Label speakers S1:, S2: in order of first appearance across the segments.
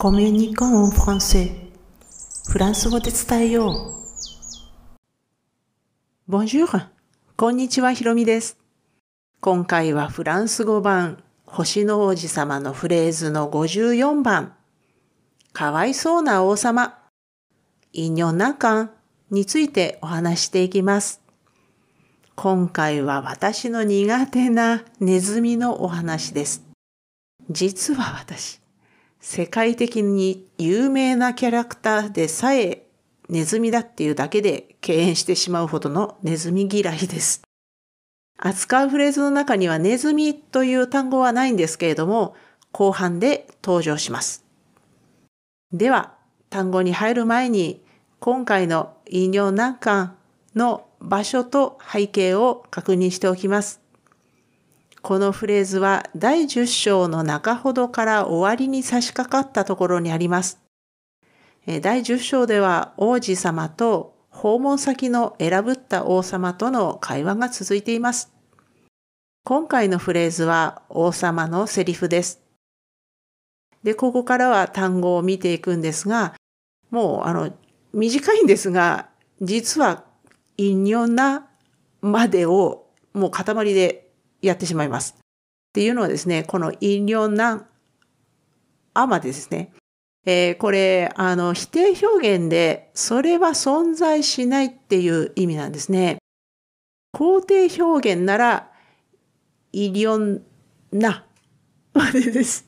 S1: コミュニコンフランセフランス語で伝えよう。Bonjour! こんにちは、ひろみです。今回はフランス語版、星の王子様のフレーズの54番、かわいそうな王様、イニョナカンについてお話していきます。今回は私の苦手なネズミのお話です。実は私、世界的に有名なキャラクターでさえネズミだっていうだけで敬遠してしまうほどのネズミ嫌いです。扱うフレーズの中にはネズミという単語はないんですけれども、後半で登場します。では、単語に入る前に、今回の引用難関の場所と背景を確認しておきます。このフレーズは第10章の中ほどから終わりに差し掛かったところにあります。第10章では王子様と訪問先の選ぶった王様との会話が続いています。今回のフレーズは王様のセリフです。で、ここからは単語を見ていくんですが、もうあの、短いんですが、実は、イニョナまでをもう塊でやってしまいます。っていうのはですね、この飲料難、あまでですね。えー、これ、あの、否定表現で、それは存在しないっていう意味なんですね。肯定表現なら、イリオンなまでです。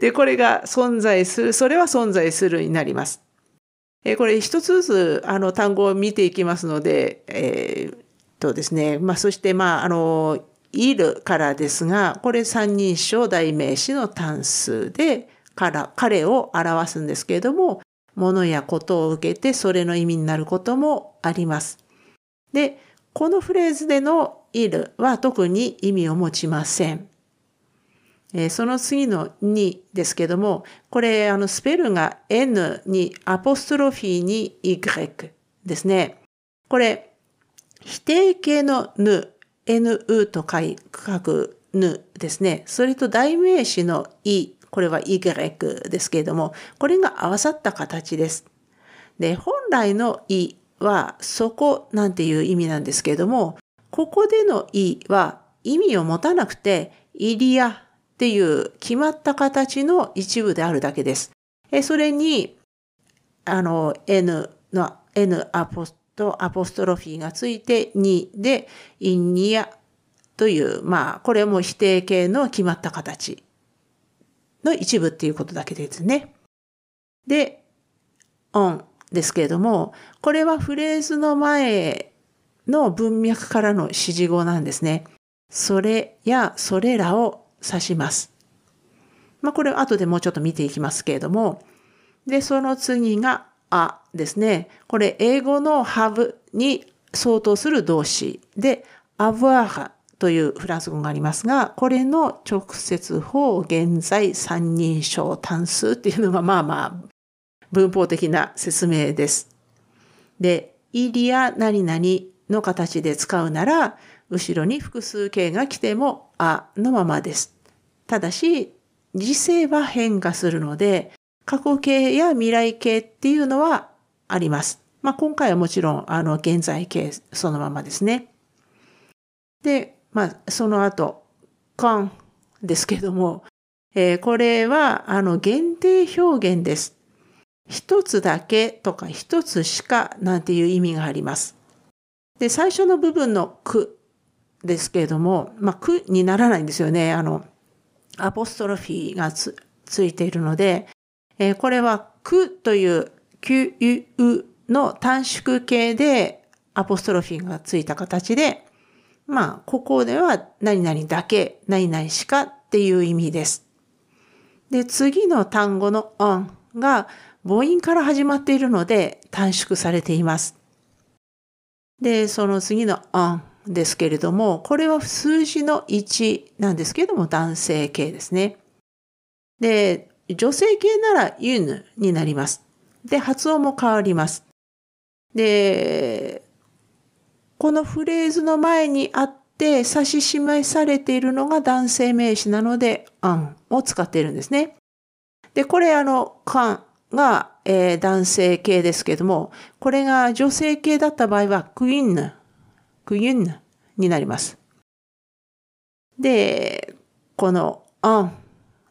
S1: で、これが存在する、それは存在するになります。えー、これ一つずつ、あの、単語を見ていきますので、えー、とですね、まあ、そして、まあ、あの、いるからですが、これ三人称代名詞の単数で、から彼を表すんですけれども、物やことを受けてそれの意味になることもあります。で、このフレーズでのいるは特に意味を持ちません。えー、その次のにですけども、これあのスペルが n にアポストロフィーに y ですね。これ否定形のぬ nu と書くぬですね。それと代名詞のい、これは y ですけれども、これが合わさった形です。で、本来のいはそこなんていう意味なんですけれども、ここでのいは意味を持たなくて、イリアっていう決まった形の一部であるだけです。それに、あの、n の n アポスとアポストロフィーがついて2で、インニアという、まあ、これも否定形の決まった形の一部っていうことだけですね。で、オンですけれども、これはフレーズの前の文脈からの指示語なんですね。それやそれらを指します。まあ、これは後でもうちょっと見ていきますけれども、で、その次があですね。これ英語の have に相当する動詞で avoir というフランス語がありますが、これの直接法現在三人称単数っていうのがまあまあ文法的な説明です。で、イリア何々の形で使うなら、後ろに複数形が来てもあのままです。ただし、時勢は変化するので、過去形や未来形っていうのはあります。まあ、今回はもちろん、あの、現在形そのままですね。で、まあ、その後、カンですけども、えー、これは、あの、限定表現です。一つだけとか一つしかなんていう意味があります。で、最初の部分のくですけれども、まあ、くにならないんですよね。あの、アポストロフィーがつついているので、えー、これはくという QU の短縮形でアポストロフィーがついた形で、まあ、ここでは何々だけ、何々しかっていう意味です。で、次の単語の on が母音から始まっているので短縮されています。で、その次の on ですけれども、これは数字の1なんですけれども男性形ですね。で、女性形ならユヌになります。で、発音も変わります。で、このフレーズの前にあって指し示されているのが男性名詞なので、アンを使っているんですね。で、これあの、カンが、えー、男性系ですけども、これが女性系だった場合は、クインヌ、クインヌになります。で、この、アン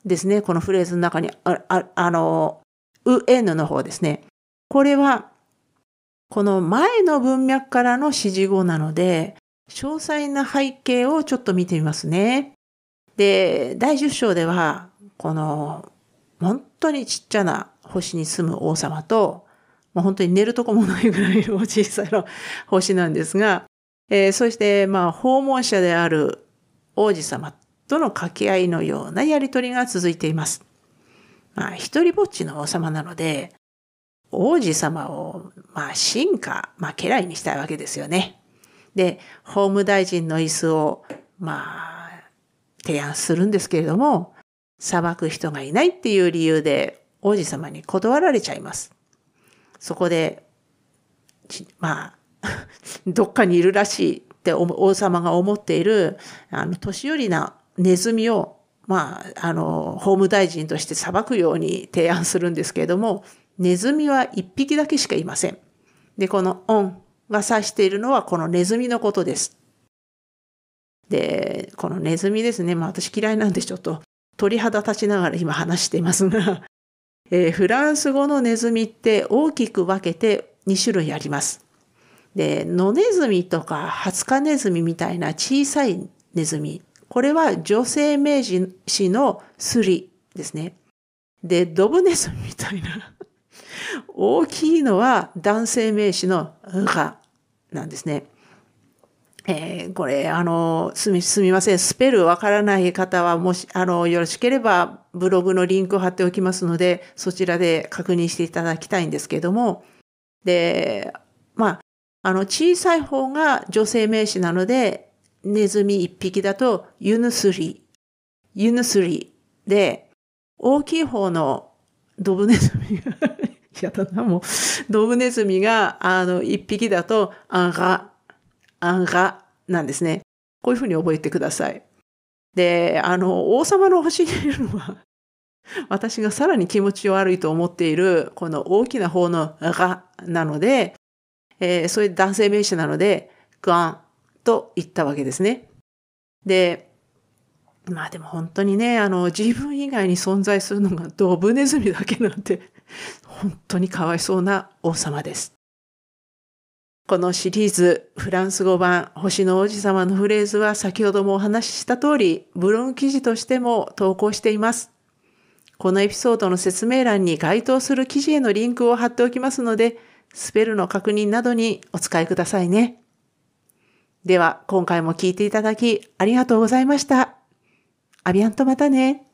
S1: ですね、このフレーズの中にあ、ああの、う、えぬの方ですね。これは、この前の文脈からの指示語なので、詳細な背景をちょっと見てみますね。で、第10章では、この、本当にちっちゃな星に住む王様と、もう本当に寝るとこもないぐらいの小さな 星なんですが、えー、そして、まあ、訪問者である王子様との掛け合いのようなやりとりが続いています。まあ、一人ぼっちの王様なので、王子様を、まあ、進化、まあ、家来にしたいわけですよね。で、法務大臣の椅子を、まあ、提案するんですけれども、裁く人がいないっていう理由で王子様に断られちゃいます。そこで、まあ、どっかにいるらしいって王様が思っている、あの、年寄りなネズミを、まあ、あの、法務大臣として裁くように提案するんですけれども、ネズミは一匹だけしかいません。で、このオンが指しているのはこのネズミのことです。で、このネズミですね。まあ私嫌いなんでちょっと鳥肌立ちながら今話していますが、えー、フランス語のネズミって大きく分けて2種類あります。で、野ネズミとかハツカネズミみたいな小さいネズミ。これは女性名詞のスリですね。で、ドブネズミみたいな大きいのは男性名詞のがなんですね。えー、これ、あの、すみ、すみません。スペルわからない方は、もし、あの、よろしければ、ブログのリンクを貼っておきますので、そちらで確認していただきたいんですけども、で、まあ、あの、小さい方が女性名詞なので、ネズミ一匹だと、ユヌスリ、ユヌスリ。で、大きい方のドブネズミが やだな、もう、ドブネズミが、あの、一匹だと、アンガ。アンガなんですね。こういうふうに覚えてください。で、あの、王様の星にいるのは、私がさらに気持ち悪いと思っている、この大きな方のがなので、えー、そういう男性名詞なので、ガン。と言ったわけですね。で、まあでも本当にね、あの、自分以外に存在するのがドブネズミだけなんて、本当にかわいそうな王様です。このシリーズフランス語版星の王子様のフレーズは先ほどもお話しした通りブログ記事としても投稿しています。このエピソードの説明欄に該当する記事へのリンクを貼っておきますのでスペルの確認などにお使いくださいね。では今回も聞いていただきありがとうございました。アビアンとまたね。